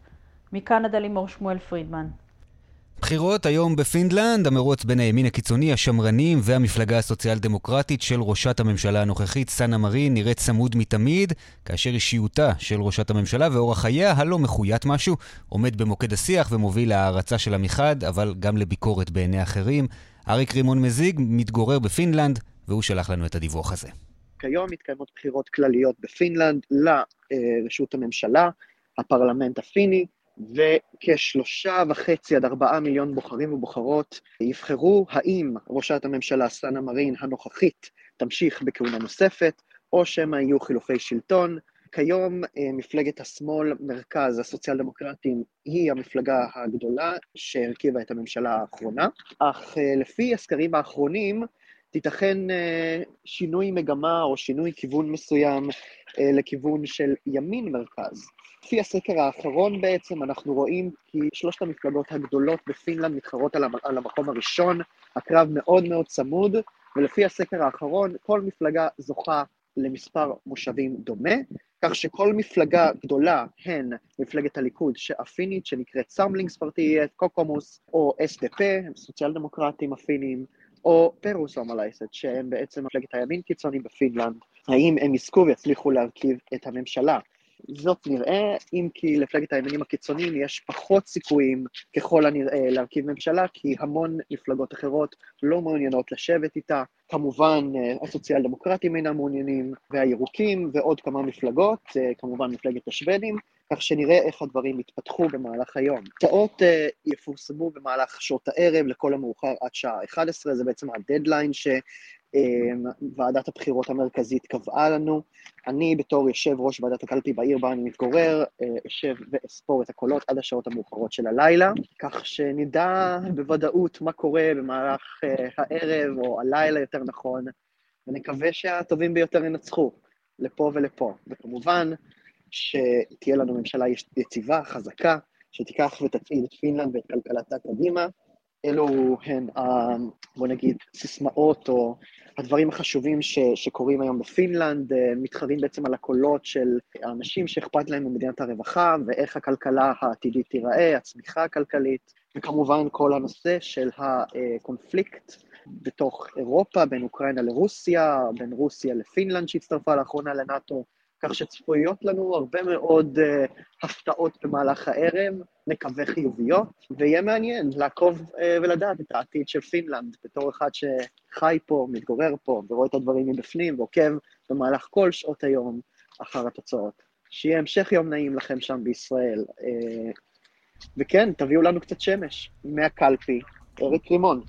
מקנדה לימור שמואל פרידמן. בחירות היום בפינלנד, המרוץ בין הימין הקיצוני, השמרנים והמפלגה הסוציאל דמוקרטית של ראשת הממשלה הנוכחית, סאנה מרין, נראית צמוד מתמיד, כאשר אישיותה של ראשת הממשלה ואורח חייה, הלא מחויט משהו, עומד במוקד השיח ומוביל להערצה שלה מחד, אבל גם לביקורת בעיני אחרים. אריק רימון מזיג מתגורר בפינלנד, והוא שלח לנו את הדיווח הזה. כיום מתקיימות בחירות כלליות בפינלנד לראשות הממשלה, הפרלמנט הפיני, וכשלושה וחצי עד ארבעה מיליון בוחרים ובוחרות יבחרו האם ראשת הממשלה סאנה מרין הנוכחית תמשיך בכהונה נוספת, או שמא יהיו חילופי שלטון. כיום מפלגת השמאל, מרכז הסוציאל דמוקרטים, היא המפלגה הגדולה שהרכיבה את הממשלה האחרונה, אך לפי הסקרים האחרונים, תיתכן שינוי מגמה או שינוי כיוון מסוים לכיוון של ימין מרכז. לפי הסקר האחרון בעצם אנחנו רואים כי שלושת המפלגות הגדולות בפינלנד מתחרות על המקום הראשון, הקרב מאוד מאוד צמוד, ולפי הסקר האחרון כל מפלגה זוכה למספר מושבים דומה, כך שכל מפלגה גדולה, הן מפלגת הליכוד הפינית שנקראת Samlingspartiet, Kokoomus, או SDP, סוציאל דמוקרטים הפינים, או פרוס אומלייסט, שהם בעצם מפלגת הימין קיצוני בפינלנד, האם הם יזכו ויצליחו להרכיב את הממשלה. זאת נראה, אם כי לפלגת הימנים הקיצוניים יש פחות סיכויים ככל הנראה להרכיב ממשלה, כי המון מפלגות אחרות לא מעוניינות לשבת איתה. כמובן הסוציאל דמוקרטים אינם מעוניינים, והירוקים ועוד כמה מפלגות, כמובן מפלגת השוודים, כך שנראה איך הדברים יתפתחו במהלך היום. תוצאות יפורסמו במהלך שעות הערב לכל המאוחר עד שעה 11, זה בעצם הדדליין ש... ועדת הבחירות המרכזית קבעה לנו. אני בתור יושב ראש ועדת הקלפי בעיר בה אני מתגורר, אשב ואספור את הקולות עד השעות המאוחרות של הלילה, כך שנדע בוודאות מה קורה במהלך הערב, או הלילה יותר נכון, ונקווה שהטובים ביותר ינצחו, לפה ולפה. וכמובן שתהיה לנו ממשלה יציבה, חזקה, שתיקח ותצעיד את פינלנד ואת כלכלתה קדימה. אלו הן, בוא נגיד, סיסמאות או הדברים החשובים ש, שקורים היום בפינלנד, מתחרים בעצם על הקולות של האנשים שאכפת להם ממדינת הרווחה ואיך הכלכלה העתידית תיראה, הצמיחה הכלכלית, וכמובן כל הנושא של הקונפליקט בתוך אירופה, בין אוקראינה לרוסיה, בין רוסיה לפינלנד שהצטרפה לאחרונה לנאט"ו, כך שצפויות לנו הרבה מאוד uh, הפתעות במהלך הערב, נקווה חיוביות, ויהיה מעניין לעקוב uh, ולדעת את העתיד של פינלנד, בתור אחד שחי פה, מתגורר פה, ורואה את הדברים מבפנים, ועוקב במהלך כל שעות היום אחר התוצאות. שיהיה המשך יום נעים לכם שם בישראל. Uh, וכן, תביאו לנו קצת שמש מהקלפי, אריק רימון.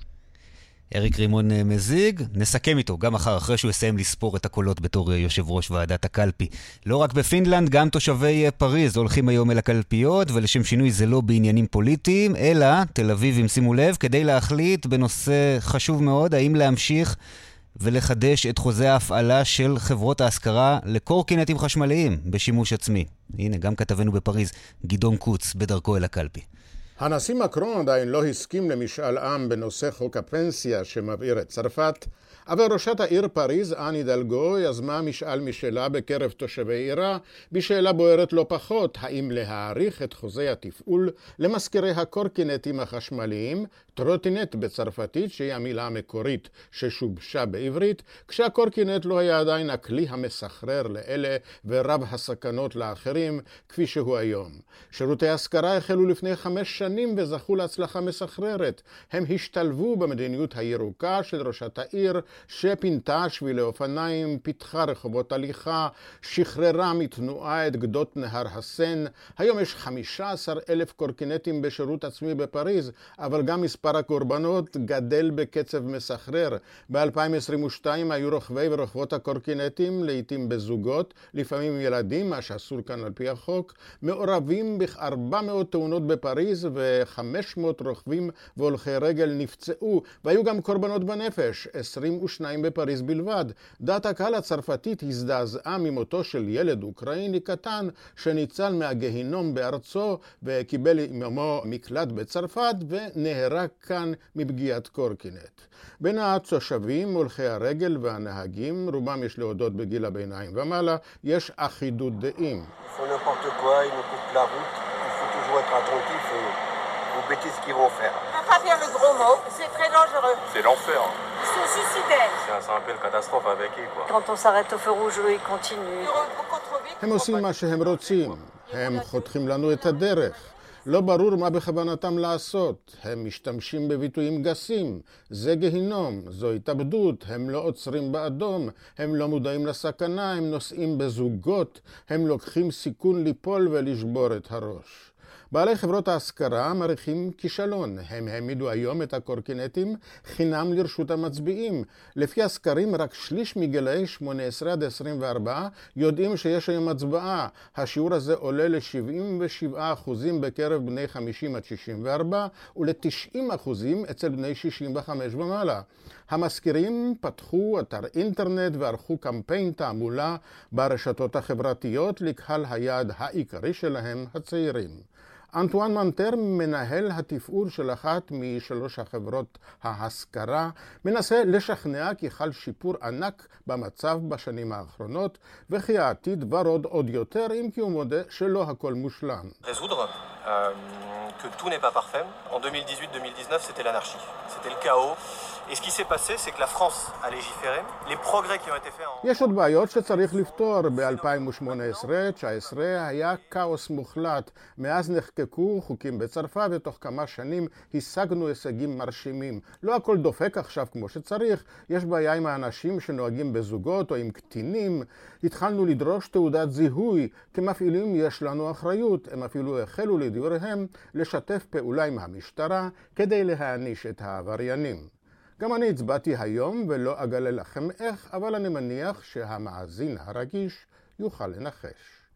אריק רימון אה, מזיג, נסכם איתו גם מחר, אחרי שהוא יסיים לספור את הקולות בתור אה, יושב ראש ועדת הקלפי. לא רק בפינלנד, גם תושבי אה, פריז הולכים היום אל הקלפיות, ולשם שינוי זה לא בעניינים פוליטיים, אלא תל אביבים, שימו לב, כדי להחליט בנושא חשוב מאוד, האם להמשיך ולחדש את חוזה ההפעלה של חברות ההשכרה לקורקינטים חשמליים בשימוש עצמי. הנה, גם כתבנו בפריז, גדעון קוץ, בדרכו אל הקלפי. הנשיא מקרון עדיין לא הסכים למשאל עם בנושא חוק הפנסיה שמבעיר את צרפת, אבל ראשת העיר פריז, אני דלגו, יזמה משאל משלה בקרב תושבי עירה, בשאלה בוערת לא פחות, האם להאריך את חוזי התפעול למזכירי הקורקינטים החשמליים, טרוטינט בצרפתית, שהיא המילה המקורית ששובשה בעברית, כשהקורקינט לא היה עדיין הכלי המסחרר לאלה ורב הסכנות לאחרים, כפי שהוא היום. שירותי השכרה החלו לפני חמש שנים וזכו להצלחה מסחררת. הם השתלבו במדיניות הירוקה של ראשת העיר, שפינתה שבילי אופניים, פיתחה רחובות הליכה, שחררה מתנועה את גדות נהר הסן. היום יש 15 אלף קורקינטים בשירות עצמי בפריז, אבל גם מספר הקורבנות גדל בקצב מסחרר. ב-2022 היו רוכבי ורוכבות הקורקינטים, לעיתים בזוגות, לפעמים ילדים, מה שאסור כאן על פי החוק, מעורבים בכ-400 תאונות בפריז ו-500 רוכבים והולכי רגל נפצעו, והיו גם קורבנות בנפש, 22 בפריז בלבד. דעת הקהל הצרפתית הזדעזעה ממותו של ילד אוקראיני קטן שניצל מהגהינום בארצו וקיבל עמו מקלט בצרפת ונהרג כאן מפגיעת קורקינט. בין התושבים, הולכי הרגל והנהגים, רובם יש להודות בגיל הביניים ומעלה, יש אחידות דעים. Bêtises qu'ils vont faire. On pas dire le gros mot, c'est très dangereux. C'est l'enfer. C'est suicidaire. C'est un peu une catastrophe avec eux, quoi. Quand on s'arrête au feu rouge, ils continuent. הם עושים מה שהם רוצים, הם חותכים לנו את הדרך. לא ברור מה בכוונתם לעשות. הם משתמשים בביטויים גסים. זה גיהינום, זו התאבדות, הם לא עוצרים באדום, הם לא מודעים לסכנה, הם נוסעים בזוגות, הם לוקחים סיכון ליפול ולשבור את הראש. בעלי חברות ההשכרה מעריכים כישלון. הם העמידו היום את הקורקינטים חינם לרשות המצביעים. לפי הסקרים, רק שליש מגילאי 18 עד 24 יודעים שיש היום הצבעה. השיעור הזה עולה ל-77% בקרב בני 50 עד 64 ול-90% אצל בני 65 ומעלה. המזכירים פתחו אתר אינטרנט וערכו קמפיין תעמולה ברשתות החברתיות לקהל היעד העיקרי שלהם, הצעירים. אנטואן מנטר, מנהל התפעול של אחת משלוש החברות ההשכרה, מנסה לשכנע כי חל שיפור ענק במצב בשנים האחרונות, וכי העתיד ורוד עוד יותר, אם כי הוא מודה שלא הכל מושלם. que tout n'est pas parfait. En 2018-2019, c'était l'anarchie. C'était le chaos. Et ce qui s'est passé, c'est que la France a légiféré. Les progrès qui ont été faits en... יש עוד בעיות שצריך לפתור. ב-2018-2019 היה כאוס מוחלט. מאז נחקקו חוקים בצרפת, ותוך כמה שנים השגנו הישגים מרשימים. לא הכל דופק עכשיו כמו שצריך. יש בעיה עם האנשים שנוהגים בזוגות או עם קטינים. התחלנו לדרוש תעודת זיהוי. כמפעילים יש לנו אחריות. הם אפילו החלו לדבריהם לשתף פעולה עם המשטרה כדי להעניש את העבריינים. גם אני הצבעתי היום ולא אגלה לכם איך, אבל אני מניח שהמאזין הרגיש יוכל לנחש.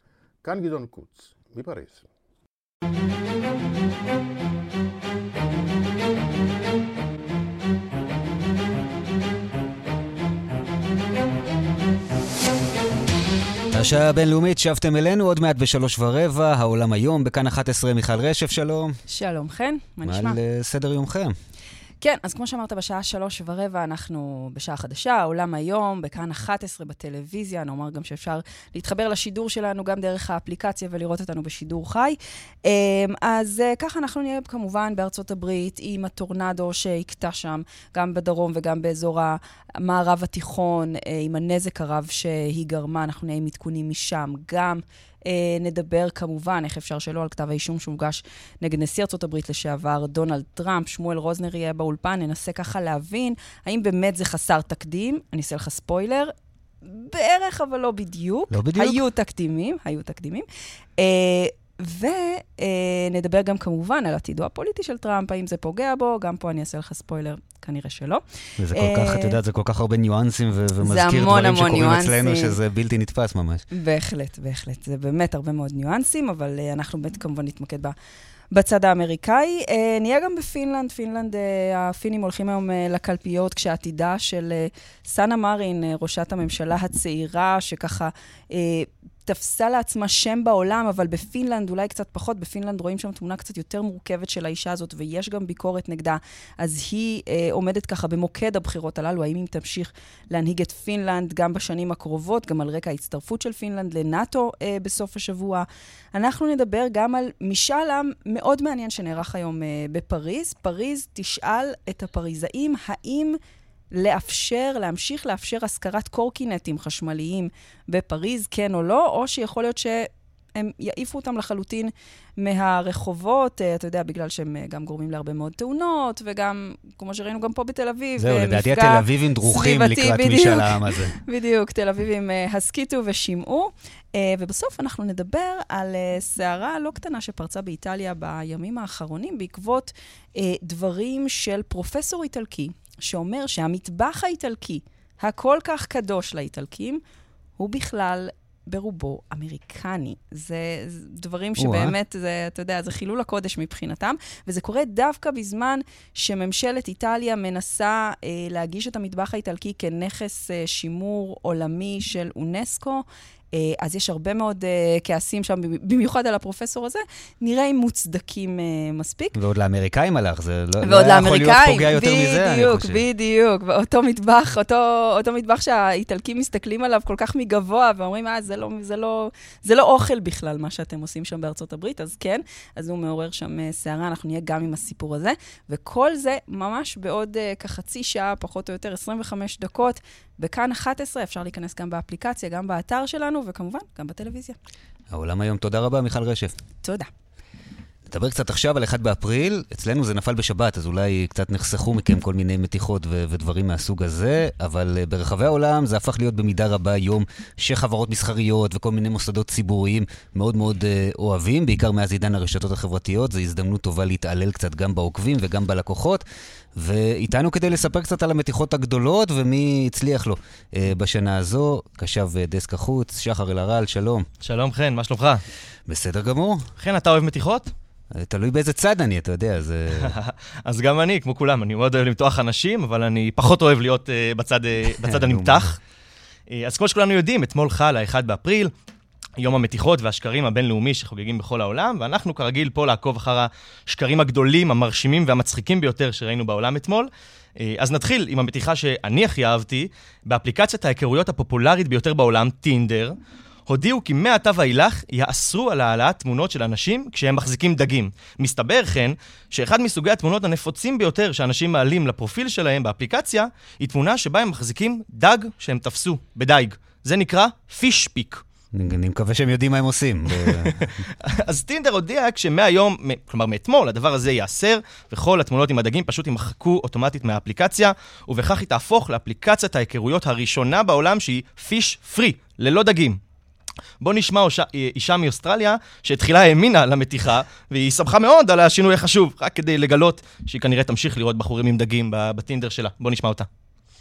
כאן גדעון קוץ, מפריז. השעה הבינלאומית, שבתם אלינו עוד מעט בשלוש ורבע, העולם היום, בכאן 11, מיכל רשף, שלום. שלום, חן, מה נשמע? על uh, סדר יומכם. כן, אז כמו שאמרת, בשעה שלוש ורבע אנחנו בשעה חדשה, עולם היום, בכאן 11 בטלוויזיה. נאמר גם שאפשר להתחבר לשידור שלנו גם דרך האפליקציה ולראות אותנו בשידור חי. אמ, אז אה, ככה אנחנו נהיה כמובן בארצות הברית עם הטורנדו שהכתה שם, גם בדרום וגם באזור המערב התיכון, אה, עם הנזק הרב שהיא גרמה, אנחנו נהיה עם עדכונים משם. גם נדבר כמובן, איך אפשר שלא, על כתב האישום שהוגש נגד נשיא ארה"ב לשעבר, דונלד טראמפ. שמואל רוזנר יהיה באולפן, ננסה ככה להבין האם באמת זה חסר תקדים. אני אעשה לך ספוילר. בערך, אבל לא בדיוק. לא בדיוק? היו תקדימים, היו תקדימים. אה, ונדבר גם כמובן על עתידו הפוליטי של טראמפ, האם זה פוגע בו, גם פה אני אעשה לך ספוילר, כנראה שלא. וזה כל כך, את יודעת, זה כל כך הרבה ניואנסים ו- ומזכיר דברים שקורים. אצלנו, שזה בלתי נתפס ממש. בהחלט, בהחלט. זה באמת הרבה מאוד ניואנסים, אבל אה, אנחנו באמת כמובן נתמקד. בצד האמריקאי. אה, נהיה גם בפינלנד. פינלנד, הפינים הולכים היום לקלפיות, כשעתידה של סאנה מרין, ראשת הממשלה הצעירה, שככה תפסה לעצמה שם בעולם, אבל בפינלנד אולי קצת פחות. בפינלנד רואים שם תמונה קצת יותר מורכבת של האישה הזאת, ויש גם ביקורת נגדה. אז היא אה, עומדת ככה במוקד הבחירות הללו, האם היא תמשיך להנהיג את פינלנד גם בשנים הקרובות, גם על רקע ההצטרפות של פינלנד לנאט"ו אה, בסוף השבוע. אנחנו נדבר גם על משאל עם מאוד מעניין שנערך היום אה, בפריז. פריז תשאל את הפריזאים האם... לאפשר, להמשיך לאפשר השכרת קורקינטים חשמליים בפריז, כן או לא, או שיכול להיות שהם יעיפו אותם לחלוטין מהרחובות, אה, אתה יודע, בגלל שהם אה, גם גורמים להרבה מאוד תאונות, וגם, כמו שראינו גם פה בתל אביב, זהו, לדעתי התל אביבים דרוכים לקראת משאל העם הזה. בדיוק, תל אביבים אה, הסכיתו ושמעו. ובסוף אנחנו נדבר על סערה לא קטנה שפרצה באיטליה בימים האחרונים, בעקבות דברים של פרופסור איטלקי, שאומר שהמטבח האיטלקי, הכל כך קדוש לאיטלקים, הוא בכלל ברובו אמריקני. זה, זה דברים שבאמת, זה, אתה יודע, זה חילול הקודש מבחינתם, וזה קורה דווקא בזמן שממשלת איטליה מנסה אה, להגיש את המטבח האיטלקי כנכס אה, שימור עולמי של אונסקו. אה, אז יש הרבה מאוד אה, כעסים שם, במיוחד על הפרופסור הזה, נראה אם מוצדקים אה, מספיק. ועוד לאמריקאים הלך, זה לא, לא היה יכול להיות פוגע יותר מזה, אני חושב. בדיוק, בדיוק. אותו מטבח, אותו, אותו מטבח שהאיטלקים מסתכלים עליו כל כך מגבוה, ואומרים, אה, זה לא, זה, לא, זה לא אוכל בכלל, מה שאתם עושים שם בארצות הברית, אז כן, אז הוא מעורר שם סערה, אנחנו נהיה גם עם הסיפור הזה. וכל זה ממש בעוד כחצי שעה, פחות או יותר, 25 דקות, בכאן 11, אפשר להיכנס גם באפליקציה, גם באתר שלנו, וכמובן, גם בטלוויזיה. העולם היום. תודה רבה, מיכל רשף. תודה. נדבר קצת עכשיו על 1 באפריל. אצלנו זה נפל בשבת, אז אולי קצת נחסכו מכם כל מיני מתיחות ו- ודברים מהסוג הזה, אבל uh, ברחבי העולם זה הפך להיות במידה רבה יום שחברות מסחריות וכל מיני מוסדות ציבוריים מאוד מאוד uh, אוהבים, בעיקר מאז עידן הרשתות החברתיות. זו הזדמנות טובה להתעלל קצת גם בעוקבים וגם בלקוחות. ואיתנו כדי לספר קצת על המתיחות הגדולות ומי הצליח לו uh, בשנה הזו, קשב דסק החוץ, שחר אלהרל, שלום. שלום חן, מה שלומך? בסדר גמור. חן, אתה אוהב מתיחות? תלוי באיזה צד אני, אתה יודע, זה... אז גם אני, כמו כולם, אני מאוד אוהב למתוח אנשים, אבל אני פחות אוהב להיות uh, בצד, uh, בצד הנמתח. Uh, אז כמו שכולנו יודעים, אתמול חל ה-1 באפריל, יום המתיחות והשקרים הבינלאומי שחוגגים בכל העולם, ואנחנו כרגיל פה לעקוב אחר השקרים הגדולים, המרשימים והמצחיקים ביותר שראינו בעולם אתמול. אז נתחיל עם המתיחה שאני הכי אהבתי, באפליקציית ההיכרויות הפופולרית ביותר בעולם, טינדר. הודיעו כי מעתה ואילך יאסרו על העלאת תמונות של אנשים כשהם מחזיקים דגים. מסתבר, כן, שאחד מסוגי התמונות הנפוצים ביותר שאנשים מעלים לפרופיל שלהם באפליקציה, היא תמונה שבה הם מחזיקים דג שהם תפסו בדייג. זה נקרא פיש פיק. אני מקווה שהם יודעים מה הם עושים. אז טינדר הודיע כשמהיום, כלומר מאתמול, הדבר הזה ייאסר, וכל התמונות עם הדגים פשוט יימחקו אוטומטית מהאפליקציה, ובכך היא תהפוך לאפליקציית ההיכרויות הראשונה בעולם שהיא פיש פרי, ללא דגים. בוא נשמע אישה מאוסטרליה שהתחילה האמינה למתיחה, והיא שמחה מאוד על השינוי החשוב, רק כדי לגלות שהיא כנראה תמשיך לראות בחורים עם דגים בטינדר שלה. בוא נשמע אותה.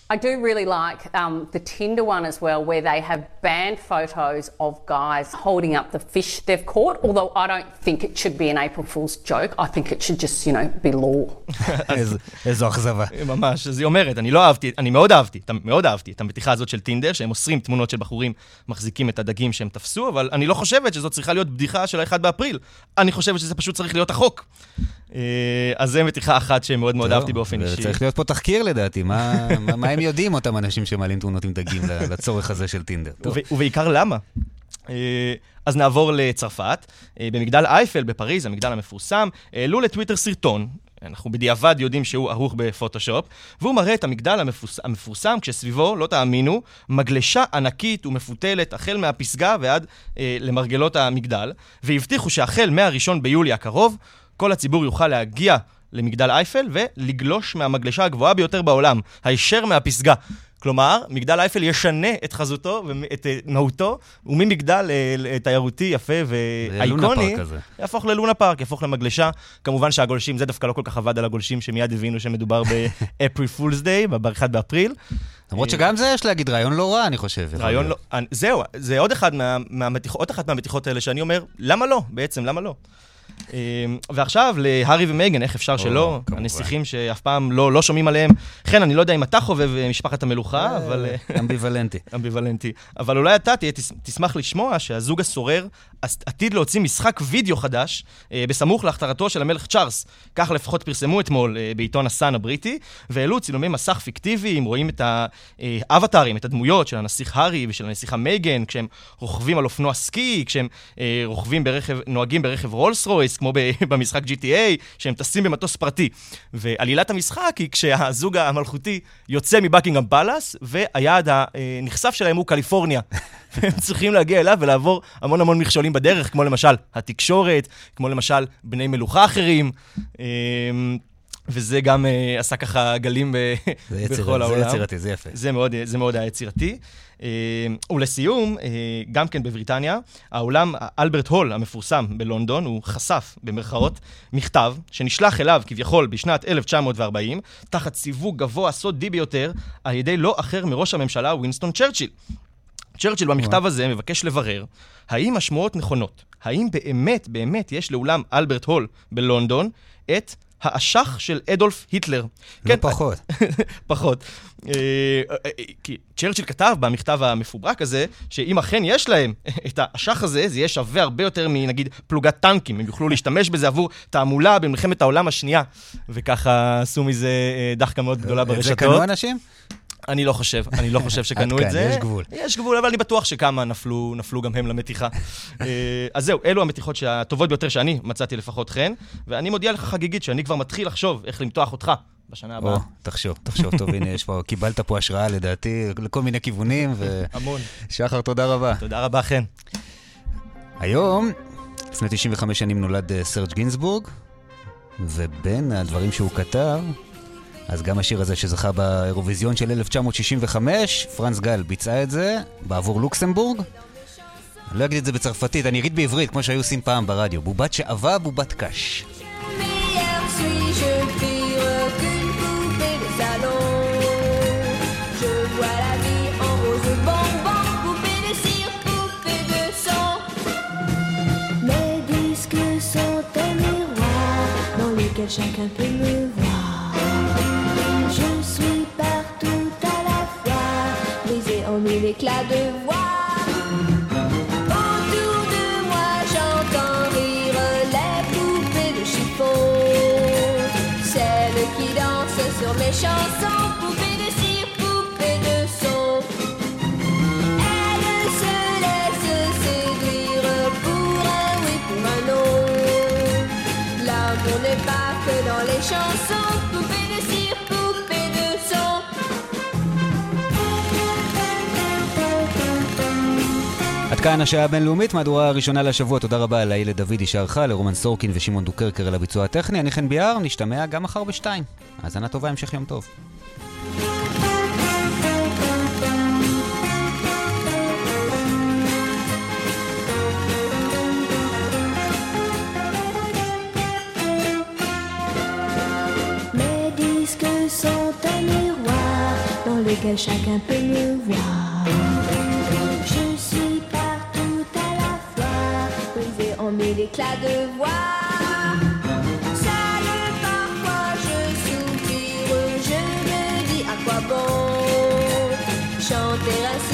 I do really like um, the Tinder one as well, where they have banned photos of guys holding up the fish they've caught. Although I don't think it should be an April Fool's joke. I think it should just, you know, be law. איזו אכזבה. ממש, אז היא אומרת, אני לא אהבתי, אני מאוד אהבתי, מאוד אהבתי את המתיחה הזאת של טינדר, שהם אוסרים תמונות של בחורים מחזיקים את הדגים שהם תפסו, אבל אני לא חושבת שזאת צריכה להיות בדיחה של ה-1 באפריל. אני חושבת שזה פשוט צריך להיות החוק. אה, אז זו מתיחה אחת שמאוד מאוד אהבתי באופן אישי. צריך להיות פה תחקיר לדעתי, מה, הם יודעים אותם אנשים שמעלים תמונות עם דגים לצורך הזה של טינדר. ובעיקר למה? אה, אז נעבור לצרפת. אה, במגדל אייפל בפריז, המגדל המפורסם, העלו לטוויטר סרטון אנחנו בדיעבד יודעים שהוא ערוך בפוטושופ, והוא מראה את המגדל המפוס... המפורסם כשסביבו, לא תאמינו, מגלשה ענקית ומפותלת החל מהפסגה ועד אה, למרגלות המגדל, והבטיחו שהחל מה-1 ביולי הקרוב, כל הציבור יוכל להגיע למגדל אייפל ולגלוש מהמגלשה הגבוהה ביותר בעולם, הישר מהפסגה. כלומר, מגדל אייפל ישנה את חזותו ואת אה, מהותו, וממגדל אה, תיירותי יפה ואייקוני, יהפוך ללונה פארק, יהפוך למגלשה. כמובן שהגולשים, זה דווקא לא כל כך עבד על הגולשים, שמיד הבינו שמדובר ב-April Fool's Day, ב-1 באפריל. למרות שגם זה, יש להגיד, רעיון לא רע, אני חושב. רעיון לא... זהו, זה עוד אחת מהמתיחות האלה שאני אומר, למה לא? בעצם, למה לא? אמ, ועכשיו להארי ומייגן, איך אפשר שלא? הנסיכים שאף פעם לא, לא שומעים עליהם. חן, אני לא יודע אם אתה חובב אה, משפחת המלוכה, אה, אבל... אה, אמביוולנטי. אמביוולנטי. אבל אולי אתה תהיה, תשמח לשמוע שהזוג הסורר עתיד להוציא משחק וידאו חדש בסמוך להכתרתו של המלך צ'ארלס. כך לפחות פרסמו אתמול בעיתון הסאן הבריטי, והעלו צילומי מסך פיקטיביים, רואים את האבטארים, את הדמויות של הנסיך הארי ושל הנסיכה מייגן, כשהם רוכבים על אופנוע סקי, כשהם רוכבים ברכב, נוהגים ברכב רולס רויס, כמו במשחק GTA, שהם טסים במטוס פרטי. ועלילת המשחק היא כשהזוג המלכותי יוצא מבקינגהם פלאס, והיעד הנכסף שלהם הוא קליפורניה. והם צריכים להגיע אליו ולעבור המון המון מכשולים בדרך, כמו למשל התקשורת, כמו למשל בני מלוכה אחרים. אמ, וזה גם uh, עשה ככה גלים בכל העולם. זה יצירתי, זה יפה. זה מאוד, זה מאוד היה יצירתי. Uh, ולסיום, uh, גם כן בבריטניה, האולם אלברט הול המפורסם בלונדון, הוא חשף, במרכאות, מכתב שנשלח אליו כביכול בשנת 1940, תחת סיווג גבוה סודי ביותר, על ידי לא אחר מראש הממשלה ווינסטון צ'רצ'יל. צ'רצ'יל במכתב הזה מבקש לברר האם השמועות נכונות, האם באמת באמת יש לאולם אלברט הול בלונדון את האשך של אדולף היטלר. לא כן, פחות. פחות. אה, אה, כי צ'רצ'יל כתב במכתב המפוברק הזה, שאם אכן יש להם את האשך הזה, זה יהיה שווה הרבה יותר מנגיד פלוגת טנקים. הם יוכלו להשתמש בזה עבור תעמולה במלחמת העולם השנייה. וככה עשו מזה אה, דחקה מאוד גדולה ברשתות. זה קנו אנשים? אני לא חושב, אני לא חושב שקנו את זה. יש גבול. יש גבול, אבל אני בטוח שכמה נפלו, נפלו גם הם למתיחה. אה, אז זהו, אלו המתיחות הטובות ביותר שאני מצאתי לפחות חן, ואני מודיע לך חגיגית שאני כבר מתחיל לחשוב איך למתוח אותך בשנה הבאה. או, תחשוב, תחשוב, טוב, הנה, יש פה, קיבלת פה השראה לדעתי לכל מיני כיוונים, ו... המון. שחר, תודה רבה. תודה רבה, חן. היום, לפני 95 שנים נולד אה, סרג' גינסבורג, ובין הדברים שהוא כתב, אז גם השיר הזה שזכה באירוויזיון של 1965, פרנס גל ביצע את זה בעבור לוקסמבורג. אני לא אגיד את זה בצרפתית, אני אגיד בעברית, כמו שהיו עושים פעם ברדיו. בובת שעווה, בובת קש. chacun peut me éclats de voix. Autour de moi, j'entends rire les poupées de chiffon, celles qui dansent sur mes chansons, כאן השעה הבינלאומית, מהדורה הראשונה לשבוע. תודה רבה לאילת דודי שערכה, לרומן סורקין ושמעון דוקרקר על הביצוע הטכני. אני חן ביאר, נשתמע גם מחר בשתיים. האזנה טובה, המשך יום טוב. Lequel chacun peut me voir. Éclat de voix. Salé parfois je souffre, je me dis à quoi bon chanter à son...